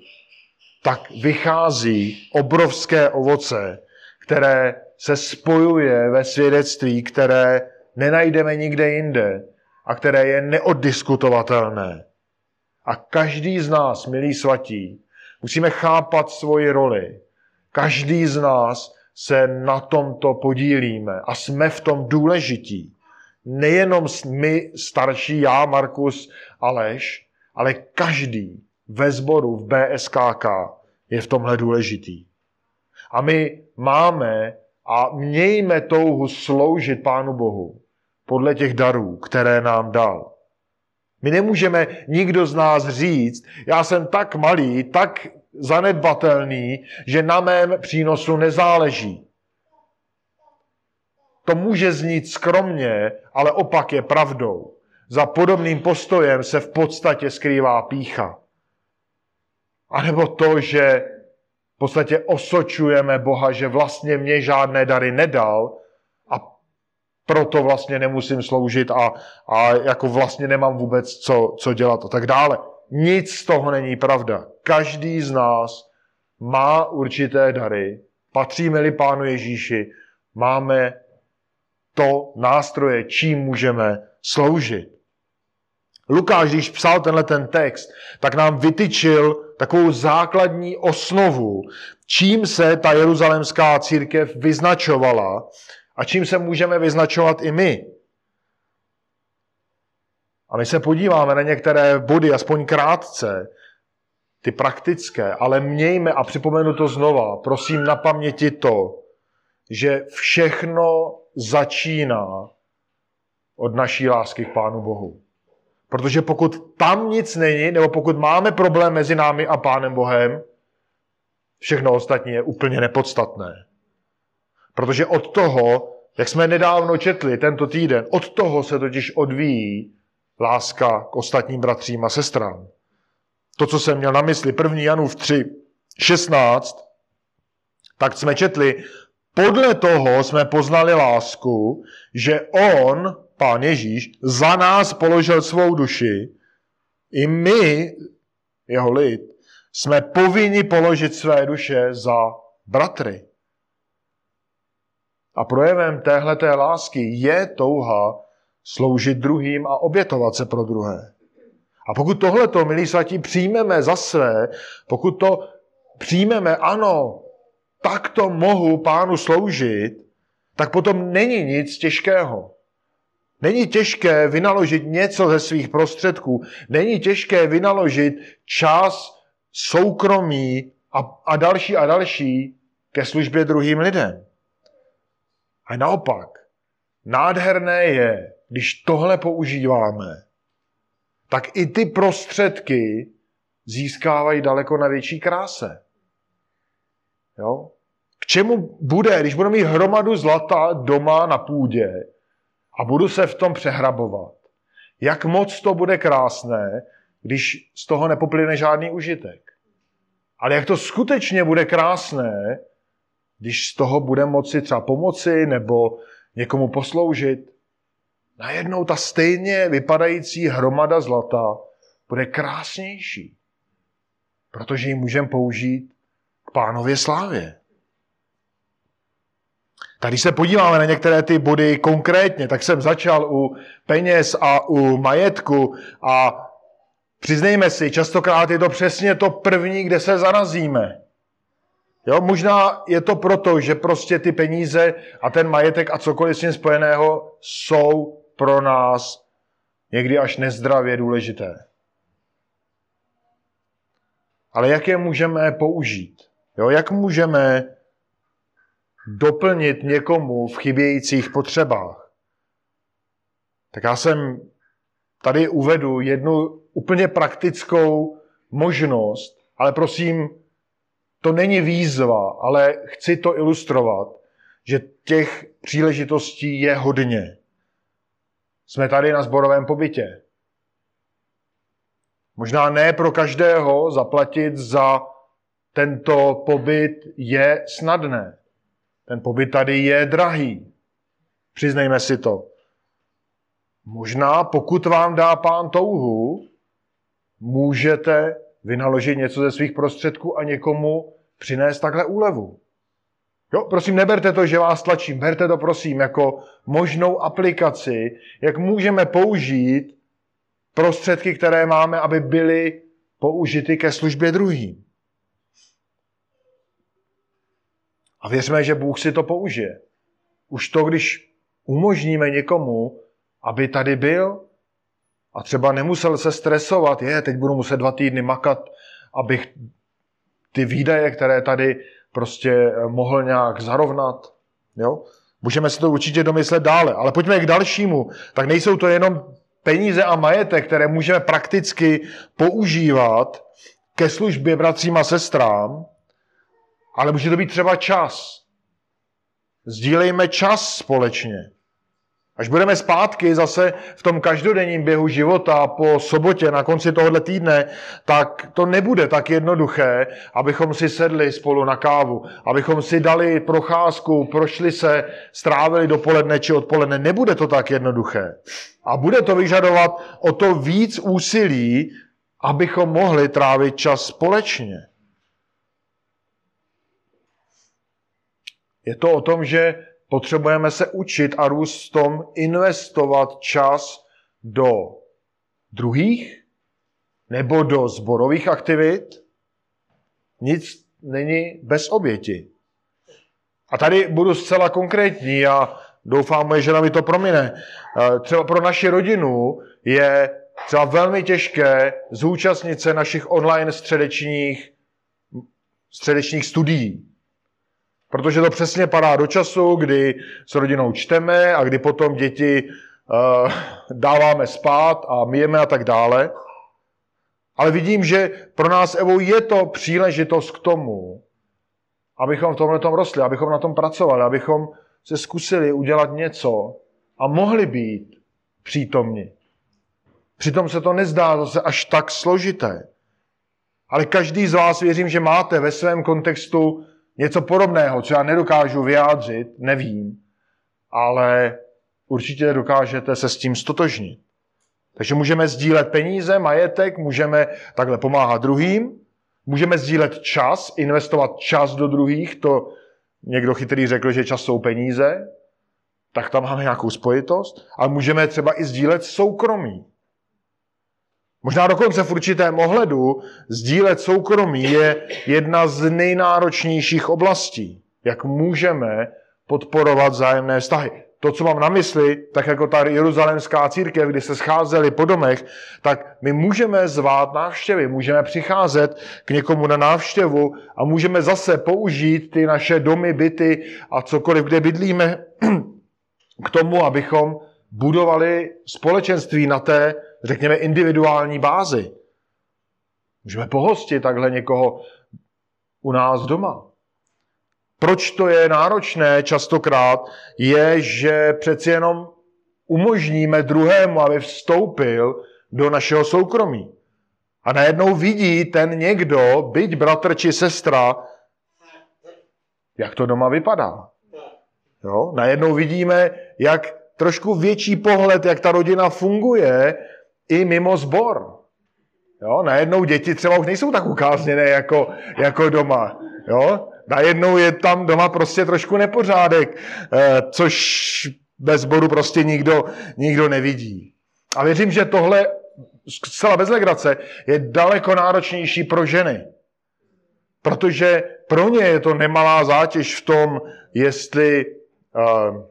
tak vychází obrovské ovoce, které se spojuje ve svědectví, které nenajdeme nikde jinde, a které je neoddiskutovatelné. A každý z nás, milí svatí, musíme chápat svoji roli. Každý z nás se na tomto podílíme a jsme v tom důležití. Nejenom my starší, já, Markus, Aleš, ale každý ve sboru v BSKK je v tomhle důležitý. A my máme a mějme touhu sloužit Pánu Bohu podle těch darů, které nám dal. My nemůžeme nikdo z nás říct, já jsem tak malý, tak zanedbatelný, že na mém přínosu nezáleží. To může znít skromně, ale opak je pravdou. Za podobným postojem se v podstatě skrývá pícha. A nebo to, že v podstatě osočujeme Boha, že vlastně mě žádné dary nedal, proto vlastně nemusím sloužit a, a jako vlastně nemám vůbec co, co dělat a tak dále. Nic z toho není pravda. Každý z nás má určité dary, patříme-li Pánu Ježíši, máme to nástroje, čím můžeme sloužit. Lukáš, když psal tenhle ten text, tak nám vytyčil takovou základní osnovu, čím se ta jeruzalemská církev vyznačovala a čím se můžeme vyznačovat i my. A my se podíváme na některé body, aspoň krátce, ty praktické, ale mějme, a připomenu to znova, prosím na paměti to, že všechno začíná od naší lásky k Pánu Bohu. Protože pokud tam nic není, nebo pokud máme problém mezi námi a Pánem Bohem, všechno ostatní je úplně nepodstatné. Protože od toho, jak jsme nedávno četli tento týden, od toho se totiž odvíjí láska k ostatním bratřím a sestrám. To, co jsem měl na mysli, 1. Janův 3, 16, tak jsme četli, podle toho jsme poznali lásku, že on, pán Ježíš, za nás položil svou duši. I my, jeho lid, jsme povinni položit své duše za bratry. A projevem téhleté lásky je touha sloužit druhým a obětovat se pro druhé. A pokud tohleto, milí svatí, přijmeme za své, pokud to přijmeme, ano, tak to mohu pánu sloužit, tak potom není nic těžkého. Není těžké vynaložit něco ze svých prostředků. Není těžké vynaložit čas, soukromí a, a další a další ke službě druhým lidem. A naopak, nádherné je, když tohle používáme, tak i ty prostředky získávají daleko na větší kráse. Jo? K čemu bude, když budu mít hromadu zlata doma na půdě a budu se v tom přehrabovat? Jak moc to bude krásné, když z toho nepoplyne žádný užitek. Ale jak to skutečně bude krásné, když z toho bude moci třeba pomoci nebo někomu posloužit. Najednou ta stejně vypadající hromada zlata bude krásnější, protože ji můžeme použít k pánově slávě. Tady se podíváme na některé ty body konkrétně, tak jsem začal u peněz a u majetku a přiznejme si, častokrát je to přesně to první, kde se zarazíme. Jo, možná je to proto, že prostě ty peníze a ten majetek a cokoliv s tím spojeného jsou pro nás někdy až nezdravě důležité. Ale jak je můžeme použít? Jo, jak můžeme doplnit někomu v chybějících potřebách? Tak já jsem tady uvedu jednu úplně praktickou možnost, ale prosím, to není výzva, ale chci to ilustrovat, že těch příležitostí je hodně. Jsme tady na zborovém pobytě. Možná ne pro každého zaplatit za tento pobyt je snadné. Ten pobyt tady je drahý. Přiznejme si to. Možná, pokud vám dá pán touhu, můžete vynaložit něco ze svých prostředků a někomu přinést takhle úlevu. Jo, prosím, neberte to, že vás tlačím, berte to prosím jako možnou aplikaci, jak můžeme použít prostředky, které máme, aby byly použity ke službě druhým. A věřme, že Bůh si to použije. Už to, když umožníme někomu, aby tady byl a třeba nemusel se stresovat, je, teď budu muset dva týdny makat, abych ty výdaje, které tady prostě eh, mohl nějak zarovnat. Jo? Můžeme si to určitě domyslet dále, ale pojďme k dalšímu. Tak nejsou to jenom peníze a majetek, které můžeme prakticky používat ke službě bratřím a sestrám, ale může to být třeba čas. Sdílejme čas společně. Až budeme zpátky zase v tom každodenním běhu života po sobotě na konci tohohle týdne, tak to nebude tak jednoduché, abychom si sedli spolu na kávu, abychom si dali procházku, prošli se, strávili dopoledne či odpoledne. Nebude to tak jednoduché. A bude to vyžadovat o to víc úsilí, abychom mohli trávit čas společně. Je to o tom, že Potřebujeme se učit a růst v tom, investovat čas do druhých nebo do zborových aktivit. Nic není bez oběti. A tady budu zcela konkrétní a doufám, že mi to promine. Eh, třeba pro naši rodinu je třeba velmi těžké zúčastnit se našich online středečních, středečních studií. Protože to přesně padá do času, kdy s rodinou čteme a kdy potom děti uh, dáváme spát a myjeme a tak dále. Ale vidím, že pro nás, Evo, je to příležitost k tomu, abychom v tomhle tom rostli, abychom na tom pracovali, abychom se zkusili udělat něco a mohli být přítomni. Přitom se to nezdá zase až tak složité. Ale každý z vás věřím, že máte ve svém kontextu něco podobného, co já nedokážu vyjádřit, nevím, ale určitě dokážete se s tím stotožnit. Takže můžeme sdílet peníze, majetek, můžeme takhle pomáhat druhým, můžeme sdílet čas, investovat čas do druhých, to někdo chytrý řekl, že čas jsou peníze, tak tam máme nějakou spojitost, ale můžeme třeba i sdílet soukromí. Možná dokonce v určitém ohledu sdílet soukromí je jedna z nejnáročnějších oblastí, jak můžeme podporovat zájemné vztahy. To, co mám na mysli, tak jako ta jeruzalémská církev, kdy se scházeli po domech, tak my můžeme zvát návštěvy, můžeme přicházet k někomu na návštěvu a můžeme zase použít ty naše domy, byty a cokoliv, kde bydlíme, k tomu, abychom budovali společenství na té řekněme, individuální bázi. Můžeme pohostit takhle někoho u nás doma. Proč to je náročné častokrát, je, že přeci jenom umožníme druhému, aby vstoupil do našeho soukromí. A najednou vidí ten někdo, byť bratr či sestra, jak to doma vypadá. Jo? Najednou vidíme, jak trošku větší pohled, jak ta rodina funguje i mimo zbor. Jo? Najednou děti třeba už nejsou tak ukázněné jako, jako doma. Jo? Najednou je tam doma prostě trošku nepořádek, eh, což bez sboru prostě nikdo, nikdo nevidí. A věřím, že tohle zcela bez legrace je daleko náročnější pro ženy. Protože pro ně je to nemalá zátěž v tom, jestli uh,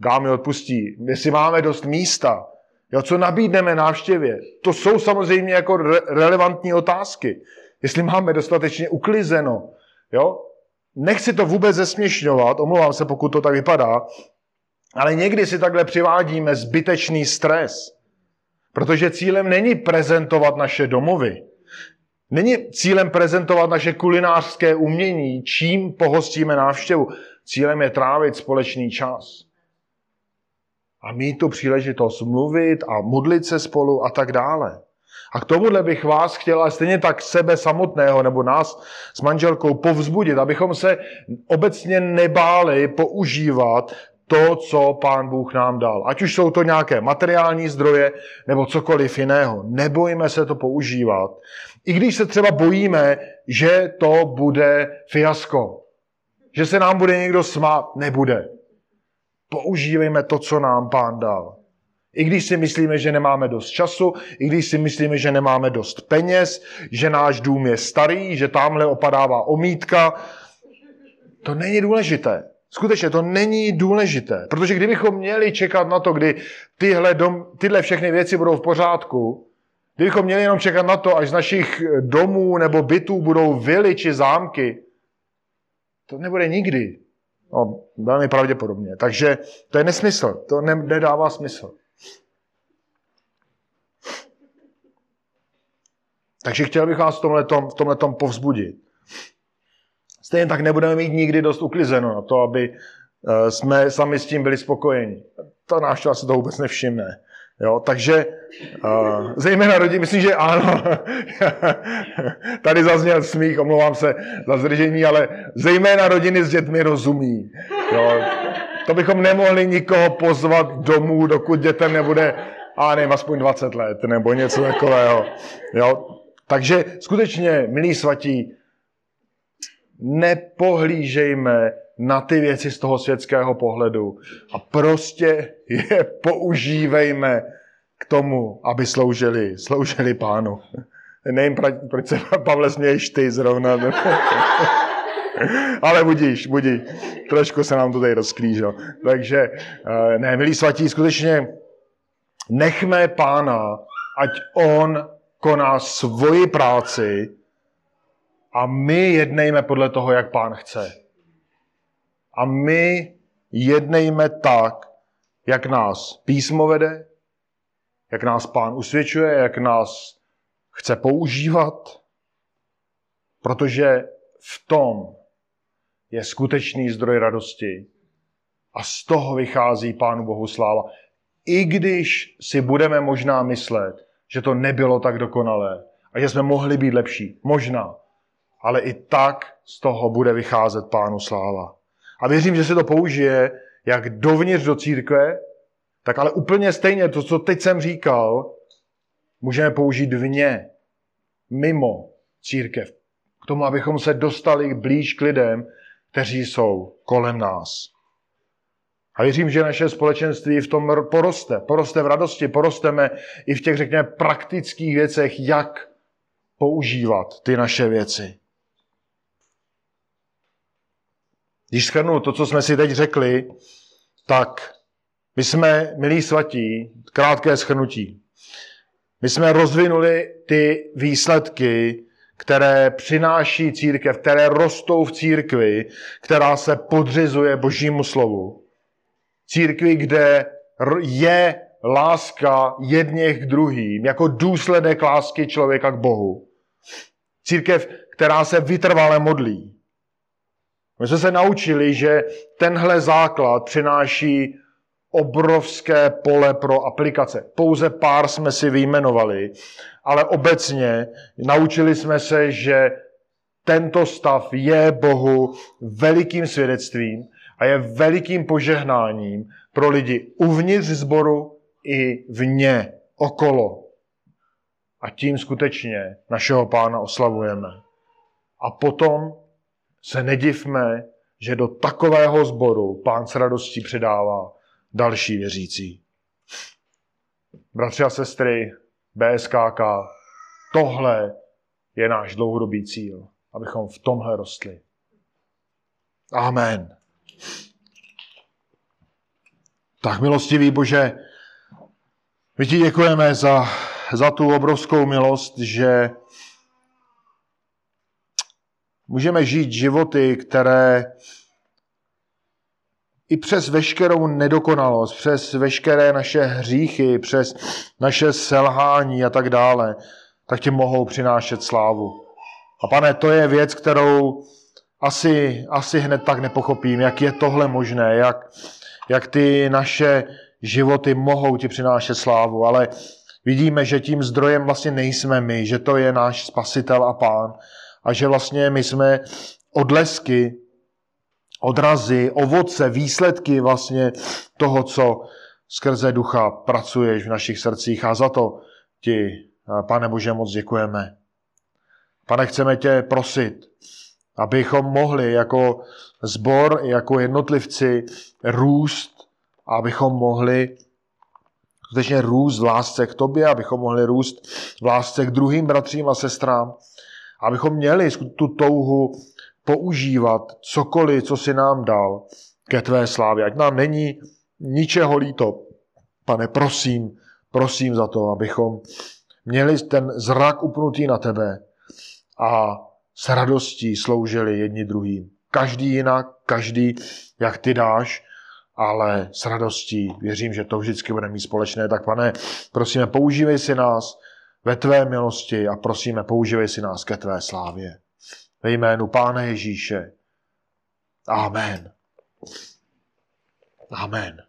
dámy odpustí, jestli máme dost místa, jo, co nabídneme návštěvě. To jsou samozřejmě jako re- relevantní otázky. Jestli máme dostatečně uklizeno. Jo? Nechci to vůbec zesměšňovat, omlouvám se, pokud to tak vypadá, ale někdy si takhle přivádíme zbytečný stres. Protože cílem není prezentovat naše domovy. Není cílem prezentovat naše kulinářské umění, čím pohostíme návštěvu. Cílem je trávit společný čas. A mít tu příležitost mluvit a modlit se spolu a tak dále. A k tomuhle bych vás chtěl, a stejně tak sebe samotného nebo nás s manželkou povzbudit, abychom se obecně nebáli používat to, co Pán Bůh nám dal. Ať už jsou to nějaké materiální zdroje nebo cokoliv jiného. Nebojíme se to používat. I když se třeba bojíme, že to bude fiasko. Že se nám bude někdo smát. Nebude. Používejme to, co nám Pán dal. I když si myslíme, že nemáme dost času, i když si myslíme, že nemáme dost peněz, že náš dům je starý, že tamhle opadává omítka, to není důležité. Skutečně to není důležité, protože kdybychom měli čekat na to, kdy tyhle, dom, tyhle všechny věci budou v pořádku, kdybychom měli jenom čekat na to, až z našich domů nebo bytů budou vily či zámky, to nebude nikdy. No, velmi pravděpodobně. Takže to je nesmysl. To ne, nedává smysl. Takže chtěl bych vás v tomhletom, v povzbudit. Stejně tak nebudeme mít nikdy dost uklizeno na to, aby eh, jsme sami s tím byli spokojeni. Ta návštěva se to vůbec nevšimne. Jo, takže uh, zejména rodiny, myslím, že ano, tady zazněl smích, omlouvám se za zdržení, ale zejména rodiny s dětmi rozumí. Jo. To bychom nemohli nikoho pozvat domů, dokud dětem nebude, a nevím, aspoň 20 let, nebo něco takového. Jo. Takže skutečně, milí svatí, nepohlížejme na ty věci z toho světského pohledu a prostě je používejme k tomu, aby sloužili, sloužili pánu. Nevím, proč se Pavle směješ ty zrovna. Ale budíš, budíš. Trošku se nám to tady rozklížil. Takže, eh, ne, milí svatí, skutečně nechme pána, ať on koná svoji práci a my jednejme podle toho, jak pán chce. A my jednejme tak, jak nás písmo vede, jak nás pán usvědčuje, jak nás chce používat, protože v tom je skutečný zdroj radosti a z toho vychází Pánu Bohu sláva. I když si budeme možná myslet, že to nebylo tak dokonalé a že jsme mohli být lepší. Možná. Ale i tak z toho bude vycházet Pánu sláva. A věřím, že se to použije jak dovnitř do církve, tak ale úplně stejně to, co teď jsem říkal, můžeme použít vně, mimo církev. K tomu, abychom se dostali blíž k lidem, kteří jsou kolem nás. A věřím, že naše společenství v tom poroste. Poroste v radosti, porosteme i v těch, řekněme, praktických věcech, jak používat ty naše věci. Když schrnu to, co jsme si teď řekli, tak my jsme, milí svatí, krátké schrnutí. My jsme rozvinuli ty výsledky, které přináší církev, které rostou v církvi, která se podřizuje božímu slovu. Církvi, kde je láska jedněch k druhým, jako důsledek lásky člověka k Bohu. Církev, která se vytrvale modlí. My jsme se naučili, že tenhle základ přináší obrovské pole pro aplikace. Pouze pár jsme si vyjmenovali, ale obecně naučili jsme se, že tento stav je Bohu velikým svědectvím a je velikým požehnáním pro lidi uvnitř sboru i vně, okolo. A tím skutečně našeho pána oslavujeme. A potom se nedivme, že do takového sboru pán s radostí předává další věřící. Bratři a sestry, BSKK, tohle je náš dlouhodobý cíl, abychom v tomhle rostli. Amen. Tak milostivý Bože, my ti děkujeme za, za tu obrovskou milost, že můžeme žít životy, které i přes veškerou nedokonalost, přes veškeré naše hříchy, přes naše selhání a tak dále, tak ti mohou přinášet slávu. A pane, to je věc, kterou asi, asi hned tak nepochopím, jak je tohle možné, jak, jak ty naše životy mohou ti přinášet slávu, ale vidíme, že tím zdrojem vlastně nejsme my, že to je náš spasitel a pán a že vlastně my jsme odlesky odrazy, ovoce, výsledky vlastně toho, co skrze ducha pracuješ v našich srdcích a za to ti, pane Bože, moc děkujeme. Pane, chceme tě prosit, abychom mohli jako zbor, jako jednotlivci růst, abychom mohli skutečně růst v lásce k tobě, abychom mohli růst v lásce k druhým bratřím a sestrám, abychom měli tu touhu používat cokoliv, co si nám dal ke tvé slávě. Ať nám není ničeho líto. Pane, prosím, prosím za to, abychom měli ten zrak upnutý na tebe a s radostí sloužili jedni druhým. Každý jinak, každý, jak ty dáš, ale s radostí. Věřím, že to vždycky bude mít společné. Tak pane, prosíme, používej si nás ve tvé milosti a prosíme, používej si nás ke tvé slávě. Ve jménu Pána Ježíše. Amen. Amen.